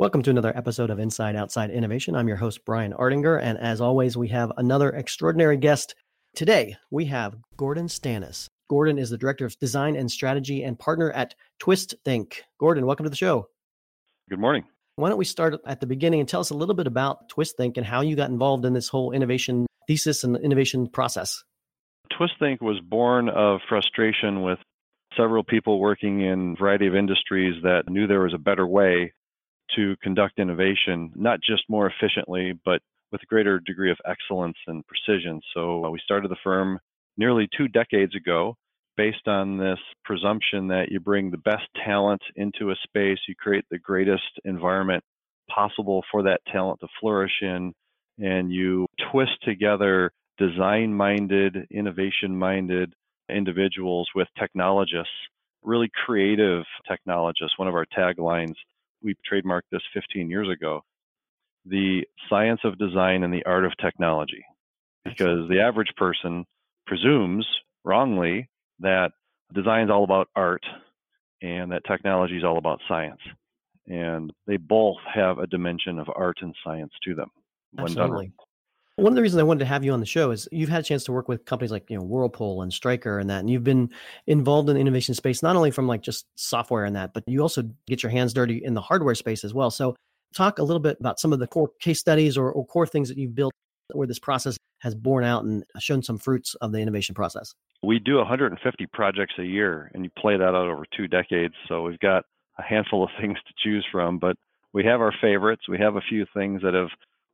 Welcome to another episode of Inside Outside Innovation. I'm your host, Brian Ardinger. And as always, we have another extraordinary guest. Today, we have Gordon Stanis. Gordon is the Director of Design and Strategy and partner at Twisthink. Gordon, welcome to the show. Good morning. Why don't we start at the beginning and tell us a little bit about Twisthink and how you got involved in this whole innovation thesis and innovation process? Twisthink was born of frustration with several people working in a variety of industries that knew there was a better way to conduct innovation, not just more efficiently, but with a greater degree of excellence and precision. So uh, we started the firm nearly two decades ago based on this presumption that you bring the best talent into a space, you create the greatest environment possible for that talent to flourish in, and you twist together design minded, innovation minded individuals with technologists, really creative technologists. One of our taglines we trademarked this 15 years ago the science of design and the art of technology. Because the average person presumes wrongly that design is all about art and that technology is all about science. And they both have a dimension of art and science to them Absolutely. One of the reasons I wanted to have you on the show is you've had a chance to work with companies like you know Whirlpool and Stryker and that, and you've been involved in the innovation space not only from like just software and that, but you also get your hands dirty in the hardware space as well. So, talk a little bit about some of the core case studies or, or core things that you've built where this process has borne out and shown some fruits of the innovation process. We do 150 projects a year, and you play that out over two decades. So we've got a handful of things to choose from, but we have our favorites. We have a few things that have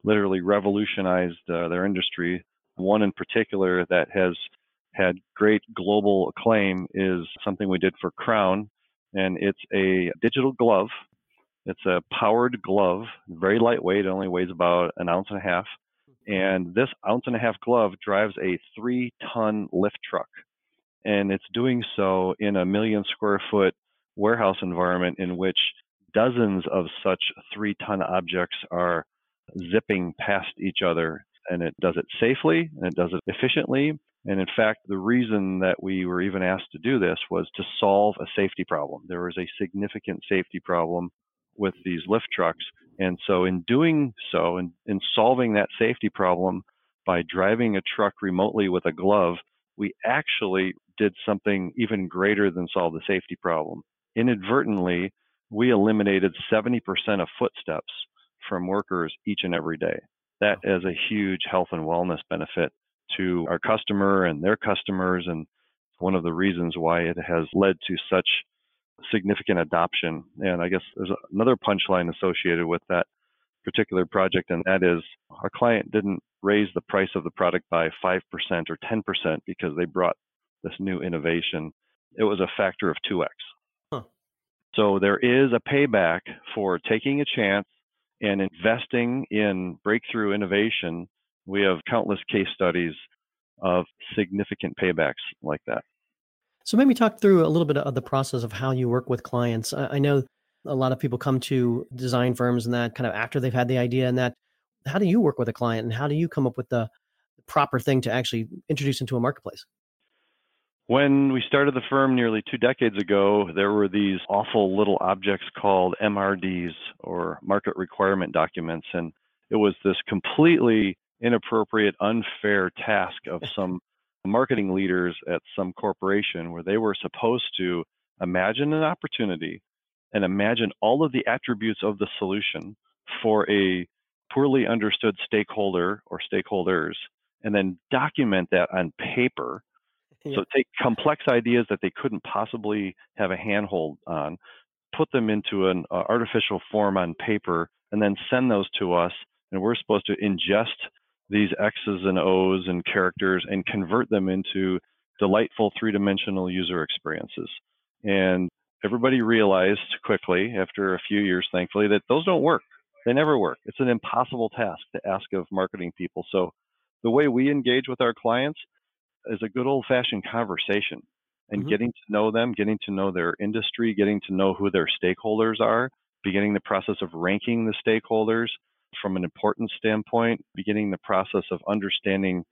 literally revolutionized uh, their industry. One in particular that has had great global acclaim is something we did for Crown, and it's a digital glove. It's a powered glove, very lightweight, only weighs about an ounce and a half. And this ounce and a half glove drives a three ton lift truck. And it's doing so in a million square foot warehouse environment in which dozens of such three ton objects are zipping past each other. And it does it safely and it does it efficiently. And in fact, the reason that we were even asked to do this was to solve a safety problem. There was a significant safety problem with these lift trucks. And so, in doing so, in, in solving that safety problem by driving a truck remotely with a glove, we actually did something even greater than solve the safety problem. Inadvertently, we eliminated 70% of footsteps from workers each and every day. That oh. is a huge health and wellness benefit to our customer and their customers, and one of the reasons why it has led to such significant adoption. And I guess there's another punchline associated with that particular project, and that is our client didn't raise the price of the product by 5% or 10% because they brought this new innovation. It was a factor of 2x. Huh. So there is a payback for taking a chance and investing in breakthrough innovation, we have countless case studies of significant paybacks like that. So, maybe talk through a little bit of the process of how you work with clients. I know a lot of people come to design firms and that kind of after they've had the idea and that. How do you work with a client and how do you come up with the proper thing to actually introduce into a marketplace? When we started the firm nearly two decades ago, there were these awful little objects called MRDs or market requirement documents. And it was this completely inappropriate, unfair task of some marketing leaders at some corporation where they were supposed to imagine an opportunity and imagine all of the attributes of the solution for a poorly understood stakeholder or stakeholders and then document that on paper so take complex ideas that they couldn't possibly have a handhold on, put them into an uh, artificial form on paper, and then send those to us. And we're supposed to ingest these X's and O's and characters and convert them into delightful three-dimensional user experiences. And everybody realized quickly, after a few years, thankfully, that those don't work. They never work. It's an impossible task to ask of marketing people. So the way we engage with our clients is a good old fashioned conversation and mm-hmm. getting to know them, getting to know their industry, getting to know who their stakeholders are, beginning the process of ranking the stakeholders from an importance standpoint, beginning the process of understanding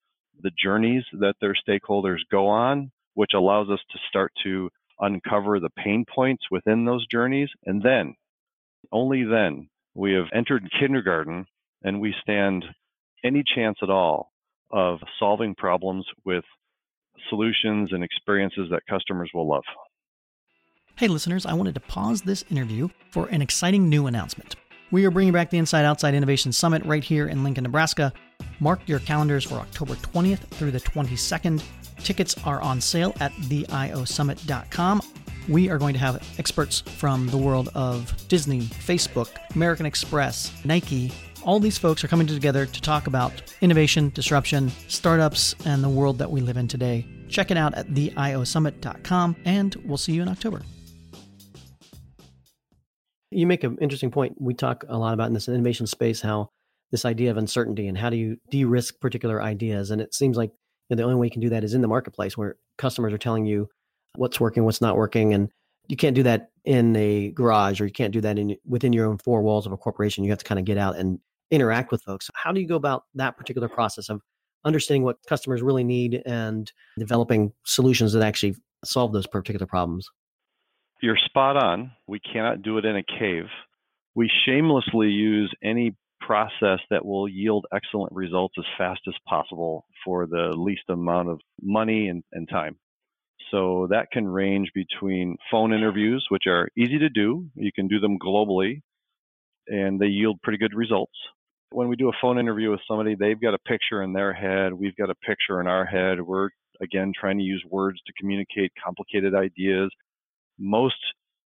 the journeys that their stakeholders go on, which allows us to start to uncover the pain points within those journeys. And then, only then, we have entered kindergarten and we stand any chance at all of solving problems with solutions and experiences that customers will love. Hey, listeners, I wanted to pause this interview for an exciting new announcement. We are bringing back the Inside Outside Innovation Summit right here in Lincoln, Nebraska. Mark your calendars for October 20th through the 22nd. Tickets are on sale at theiosummit.com. We are going to have experts from the world of Disney, Facebook, American Express, Nike. All these folks are coming together to talk about innovation, disruption, startups, and the world that we live in today. Check it out at theiosummit.com, and we'll see you in October. You make an interesting point. We talk a lot about in this innovation space how this idea of uncertainty and how do you de-risk particular ideas, and it seems like you know, the only way you can do that is in the marketplace where customers are telling you what's working, what's not working, and you can't do that in a garage or you can't do that in within your own four walls of a corporation. You have to kind of get out and interact with folks. How do you go about that particular process of understanding what customers really need and developing solutions that actually solve those particular problems? You're spot on. We cannot do it in a cave. We shamelessly use any process that will yield excellent results as fast as possible for the least amount of money and, and time. So that can range between phone interviews, which are easy to do. You can do them globally and they yield pretty good results. When we do a phone interview with somebody, they've got a picture in their head, we've got a picture in our head. We're again trying to use words to communicate complicated ideas most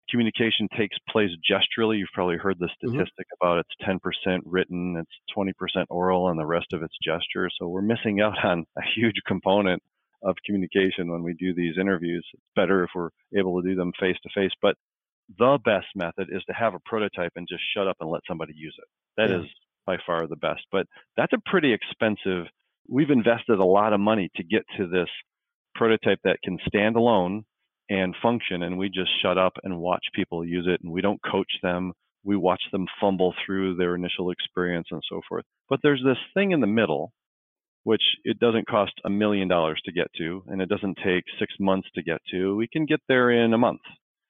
communication takes place gesturally. You've probably heard the mm-hmm. statistic mm-hmm. about it's 10% written, it's 20% oral, and the rest of it's gesture. So we're missing out on a huge component of communication when we do these interviews. It's better if we're able to do them face to face. But the best method is to have a prototype and just shut up and let somebody use it. That yeah. is by far the best. But that's a pretty expensive. We've invested a lot of money to get to this prototype that can stand alone and function and we just shut up and watch people use it and we don't coach them we watch them fumble through their initial experience and so forth but there's this thing in the middle which it doesn't cost a million dollars to get to and it doesn't take six months to get to we can get there in a month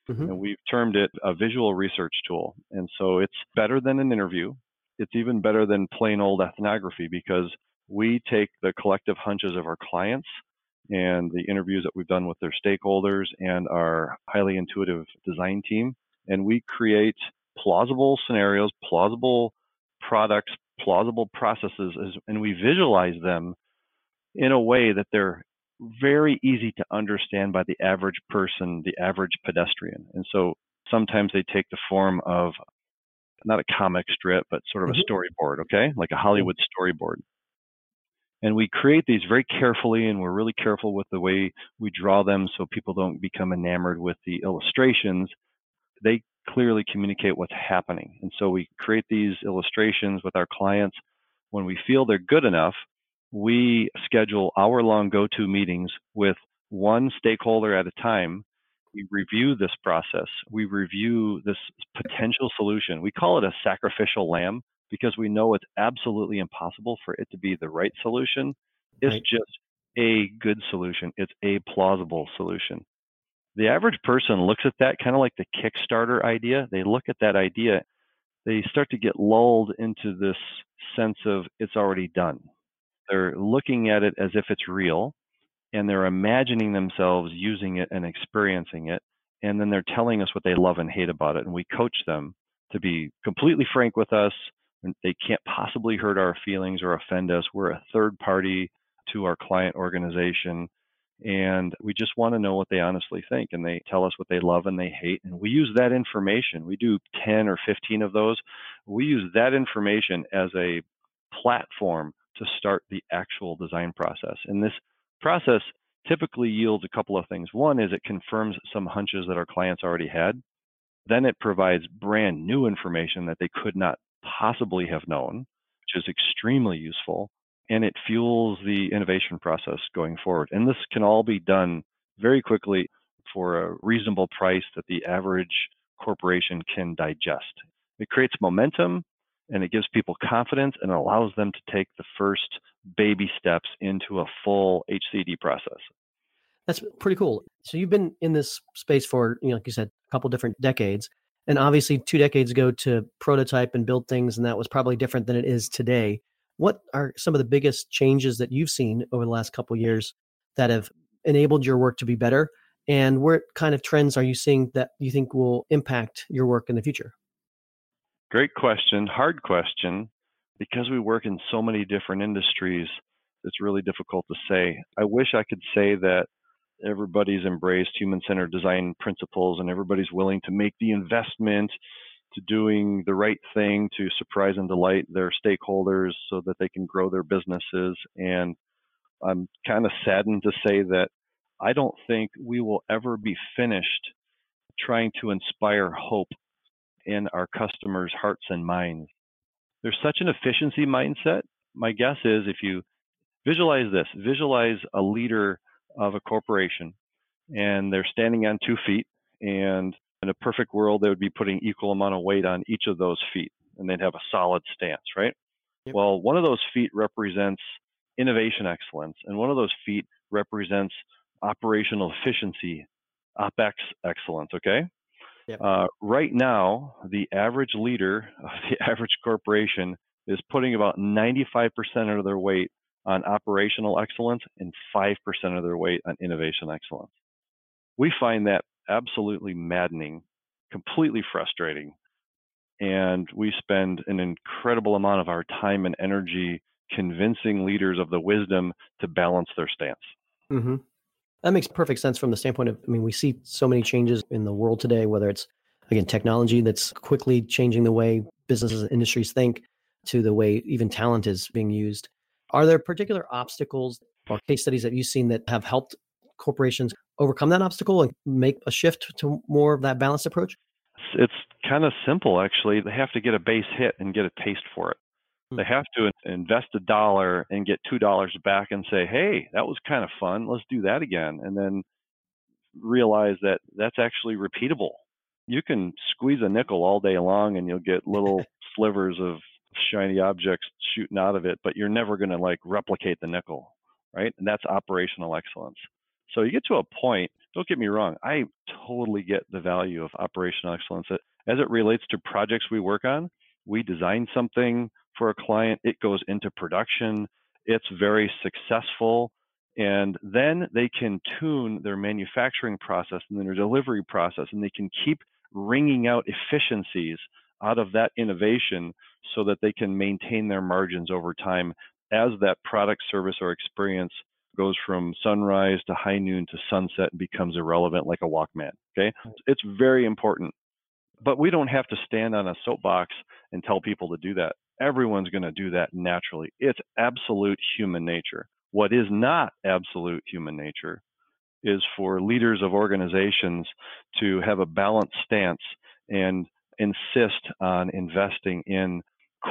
mm-hmm. and we've termed it a visual research tool and so it's better than an interview it's even better than plain old ethnography because we take the collective hunches of our clients and the interviews that we've done with their stakeholders and our highly intuitive design team. And we create plausible scenarios, plausible products, plausible processes, and we visualize them in a way that they're very easy to understand by the average person, the average pedestrian. And so sometimes they take the form of not a comic strip, but sort of mm-hmm. a storyboard, okay? Like a Hollywood storyboard. And we create these very carefully, and we're really careful with the way we draw them so people don't become enamored with the illustrations. They clearly communicate what's happening. And so we create these illustrations with our clients. When we feel they're good enough, we schedule hour long go to meetings with one stakeholder at a time. We review this process. We review this potential solution. We call it a sacrificial lamb because we know it's absolutely impossible for it to be the right solution. It's right. just a good solution. It's a plausible solution. The average person looks at that kind of like the Kickstarter idea. They look at that idea, they start to get lulled into this sense of it's already done. They're looking at it as if it's real and they're imagining themselves using it and experiencing it. And then they're telling us what they love and hate about it. And we coach them to be completely frank with us, they can't possibly hurt our feelings or offend us. We're a third party to our client organization. And we just want to know what they honestly think. And they tell us what they love and they hate. And we use that information. We do 10 or 15 of those. We use that information as a platform to start the actual design process. And this process typically yields a couple of things. One is it confirms some hunches that our clients already had. Then it provides brand new information that they could not possibly have known, which is extremely useful. And it fuels the innovation process going forward. And this can all be done very quickly for a reasonable price that the average corporation can digest. It creates momentum and it gives people confidence and allows them to take the first baby steps into a full HCD process. That's pretty cool. So you've been in this space for, you know, like you said, a couple different decades. And obviously two decades ago to prototype and build things, and that was probably different than it is today. What are some of the biggest changes that you've seen over the last couple years that have enabled your work to be better? And what kind of trends are you seeing that you think will impact your work in the future? Great question, hard question. Because we work in so many different industries, it's really difficult to say. I wish I could say that everybody's embraced human centered design principles and everybody's willing to make the investment to doing the right thing to surprise and delight their stakeholders so that they can grow their businesses. And I'm kind of saddened to say that I don't think we will ever be finished trying to inspire hope in our customers' hearts and minds. There's such an efficiency mindset. My guess is if you visualize this, visualize a leader of a corporation and they're standing on two feet and in a perfect world they would be putting equal amount of weight on each of those feet and they'd have a solid stance right yep. well one of those feet represents innovation excellence and one of those feet represents operational efficiency opex excellence okay yep. uh, right now the average leader of the average corporation is putting about 95% of their weight on operational excellence and 5% of their weight on innovation excellence. We find that absolutely maddening, completely frustrating. And we spend an incredible amount of our time and energy convincing leaders of the wisdom to balance their stance. Mm-hmm. That makes perfect sense from the standpoint of, I mean, we see so many changes in the world today, whether it's, again, technology that's quickly changing the way businesses and industries think to the way even talent is being used. Are there particular obstacles or case studies that you've seen that have helped corporations overcome that obstacle and make a shift to more of that balanced approach? It's kind of simple, actually. They have to get a base hit and get a taste for it. Hmm. They have to invest a dollar and get two dollars back and say, "Hey, that was kind of fun. Let's do that again." And then realize that that's actually repeatable. You can squeeze a nickel all day long, and you'll get little slivers of shiny objects shooting out of it, but you're never going to like replicate the nickel, right? And that's operational excellence. So you get to a point, don't get me wrong, I totally get the value of operational excellence. As it relates to projects we work on, we design something for a client, it goes into production, it's very successful, and then they can tune their manufacturing process and their delivery process, and they can keep wringing out efficiencies out of that innovation so that they can maintain their margins over time as that product, service, or experience goes from sunrise to high noon to sunset and becomes irrelevant like a Walkman. Okay. It's very important. But we don't have to stand on a soapbox and tell people to do that. Everyone's going to do that naturally. It's absolute human nature. What is not absolute human nature is for leaders of organizations to have a balanced stance and insist on investing in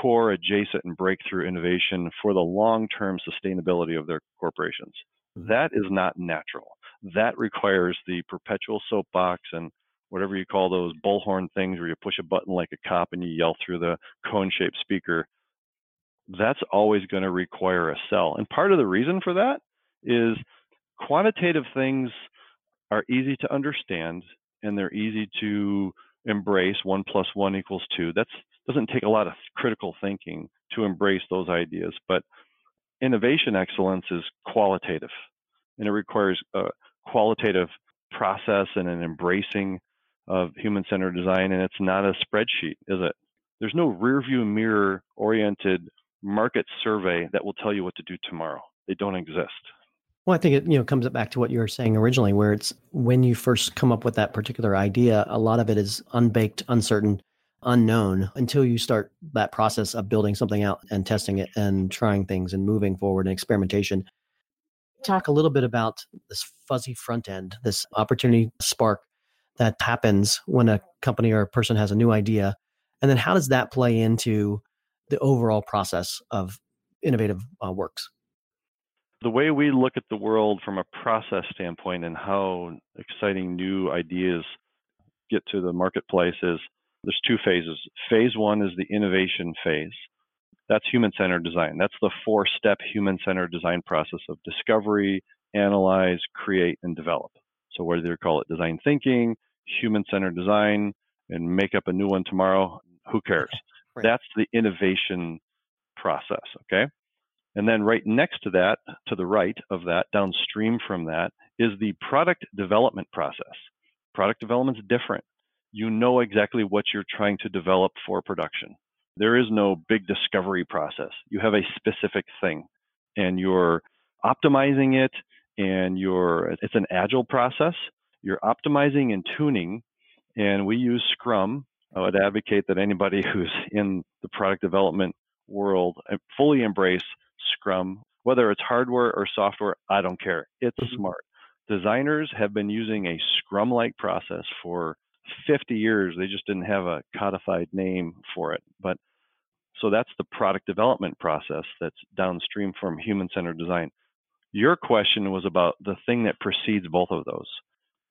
core, adjacent, and breakthrough innovation for the long term sustainability of their corporations. Mm-hmm. That is not natural. That requires the perpetual soapbox and whatever you call those bullhorn things where you push a button like a cop and you yell through the cone shaped speaker. That's always going to require a sell. And part of the reason for that is quantitative things are easy to understand and they're easy to embrace one plus one equals two. That doesn't take a lot of critical thinking to embrace those ideas. But innovation excellence is qualitative, and it requires a qualitative process and an embracing of human-centered design. And it's not a spreadsheet, is it? There's no rearview mirror oriented market survey that will tell you what to do tomorrow. They don't exist. Well, I think it you know comes back to what you were saying originally, where it's when you first come up with that particular idea, a lot of it is unbaked, uncertain, unknown until you start that process of building something out and testing it and trying things and moving forward and experimentation. Talk a little bit about this fuzzy front end, this opportunity spark that happens when a company or a person has a new idea And then how does that play into the overall process of innovative uh, works? The way we look at the world from a process standpoint and how exciting new ideas get to the marketplace is there's two phases. Phase one is the innovation phase. That's human centered design. That's the four step human centered design process of discovery, analyze, create, and develop. So, whether you call it design thinking, human centered design, and make up a new one tomorrow, who cares? Right. That's the innovation process. Okay. And then right next to that, to the right of that, downstream from that, is the product development process. Product development is different. You know exactly what you're trying to develop for production. There is no big discovery process. You have a specific thing and you're optimizing it and you're it's an agile process. You're optimizing and tuning and we use Scrum. I would advocate that anybody who's in the product development world fully embrace Scrum, whether it's hardware or software, I don't care. It's mm-hmm. smart. Designers have been using a Scrum like process for 50 years. They just didn't have a codified name for it. But so that's the product development process that's downstream from human centered design. Your question was about the thing that precedes both of those.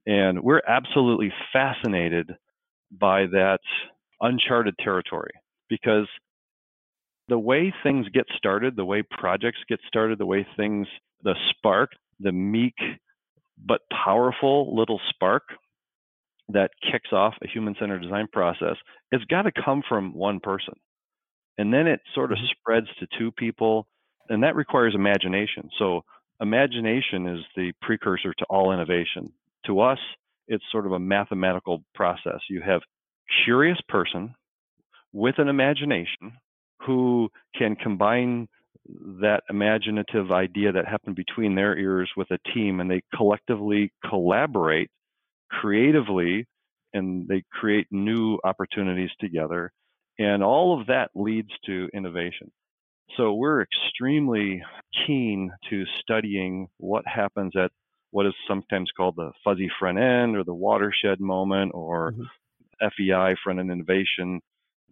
And we're absolutely fascinated by that uncharted territory because the way things get started, the way projects get started, the way things, the spark, the meek but powerful little spark that kicks off a human centered design process, it's got to come from one person. And then it sort of mm-hmm. spreads to two people, and that requires imagination. So, imagination is the precursor to all innovation. To us, it's sort of a mathematical process. You have curious person with an imagination who can combine that imaginative idea that happened between their ears with a team and they collectively collaborate creatively and they create new opportunities together. And all of that leads to innovation. So we're extremely keen to studying what happens at what is sometimes called the fuzzy front end or the watershed moment or mm-hmm. FEI front end innovation.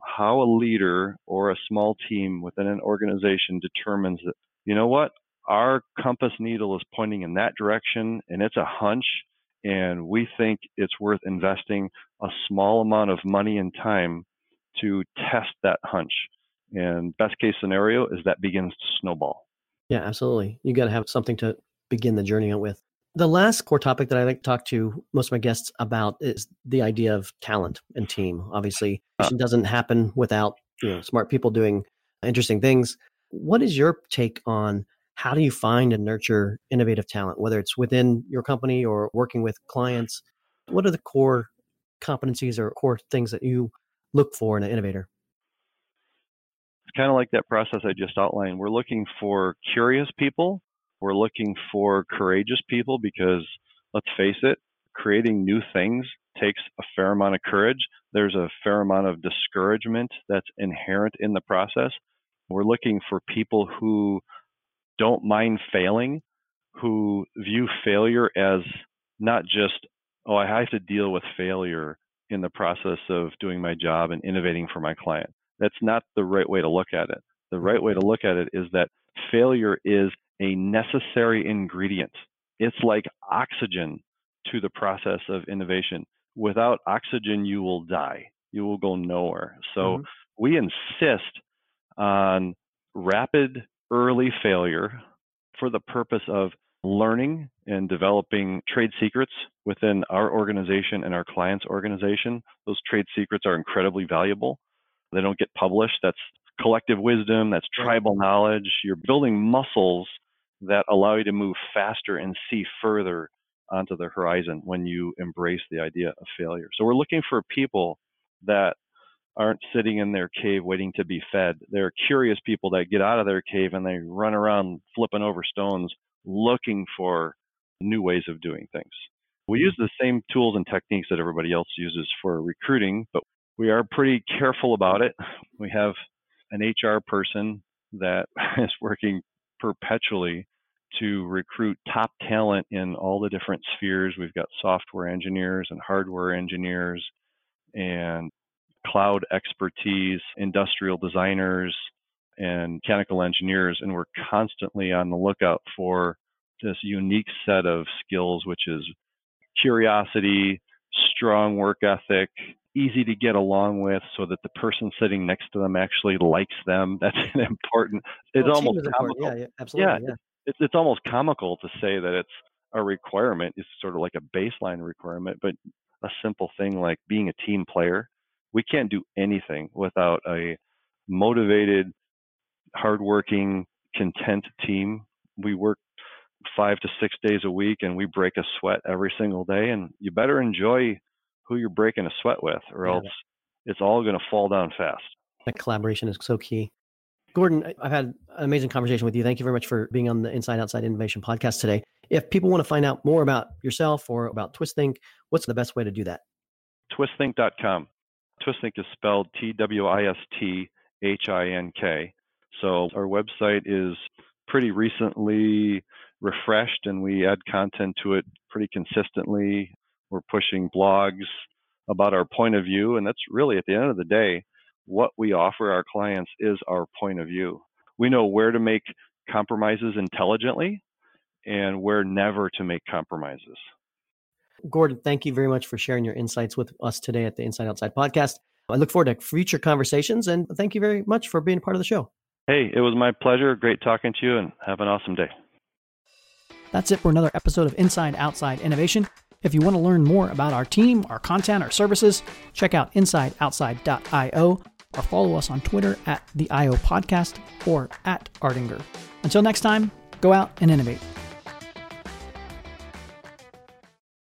How a leader or a small team within an organization determines that, you know what, our compass needle is pointing in that direction and it's a hunch and we think it's worth investing a small amount of money and time to test that hunch. And best case scenario is that begins to snowball. Yeah, absolutely. You got to have something to begin the journey out with. The last core topic that I like to talk to most of my guests about is the idea of talent and team. Obviously, uh. it doesn't happen without you know smart people doing interesting things. What is your take on how do you find and nurture innovative talent, whether it's within your company or working with clients? What are the core competencies or core things that you look for in an innovator? Kind of like that process I just outlined. We're looking for curious people. We're looking for courageous people because let's face it, creating new things takes a fair amount of courage. There's a fair amount of discouragement that's inherent in the process. We're looking for people who don't mind failing, who view failure as not just, oh, I have to deal with failure in the process of doing my job and innovating for my client. That's not the right way to look at it. The right way to look at it is that failure is a necessary ingredient. It's like oxygen to the process of innovation. Without oxygen, you will die. You will go nowhere. So mm-hmm. we insist on rapid early failure for the purpose of learning and developing trade secrets within our organization and our client's organization. Those trade secrets are incredibly valuable. They don't get published. That's collective wisdom, that's tribal knowledge. You're building muscles that allow you to move faster and see further onto the horizon when you embrace the idea of failure. So we're looking for people that aren't sitting in their cave waiting to be fed. They're curious people that get out of their cave and they run around flipping over stones looking for new ways of doing things. We hmm. use the same tools and techniques that everybody else uses for recruiting, but we are pretty careful about it. We have an HR person that is working perpetually to recruit top talent in all the different spheres. We've got software engineers and hardware engineers and cloud expertise, industrial designers, and mechanical engineers, and we're constantly on the lookout for this unique set of skills, which is curiosity, strong work ethic, easy to get along with so that the person sitting next to them actually likes them. That's an important. It's well, almost comical. Yeah, yeah, absolutely. Yeah, yeah. It's, it's almost comical to say that it's a requirement. It's sort of like a baseline requirement, but a simple thing like being a team player. We can't do anything without a motivated, hardworking, content team. We work five to six days a week and we break a sweat every single day. And you better enjoy who you're breaking a sweat with, or yeah. else it's all going to fall down fast. That collaboration is so key. Gordon, I've had an amazing conversation with you. Thank you very much for being on the Inside Outside Innovation podcast today. If people want to find out more about yourself or about Twisthink, what's the best way to do that? Twisthink.com. Twisthink is spelled T W I S T H I N K. So our website is pretty recently refreshed and we add content to it pretty consistently. We're pushing blogs about our point of view. And that's really at the end of the day, what we offer our clients is our point of view. We know where to make compromises intelligently and where never to make compromises. Gordon, thank you very much for sharing your insights with us today at the Inside Outside podcast. I look forward to future conversations and thank you very much for being a part of the show. Hey, it was my pleasure. Great talking to you and have an awesome day. That's it for another episode of Inside Outside Innovation. If you want to learn more about our team, our content, our services, check out insideoutside.io or follow us on Twitter at the IO Podcast or at Ardinger. Until next time, go out and innovate.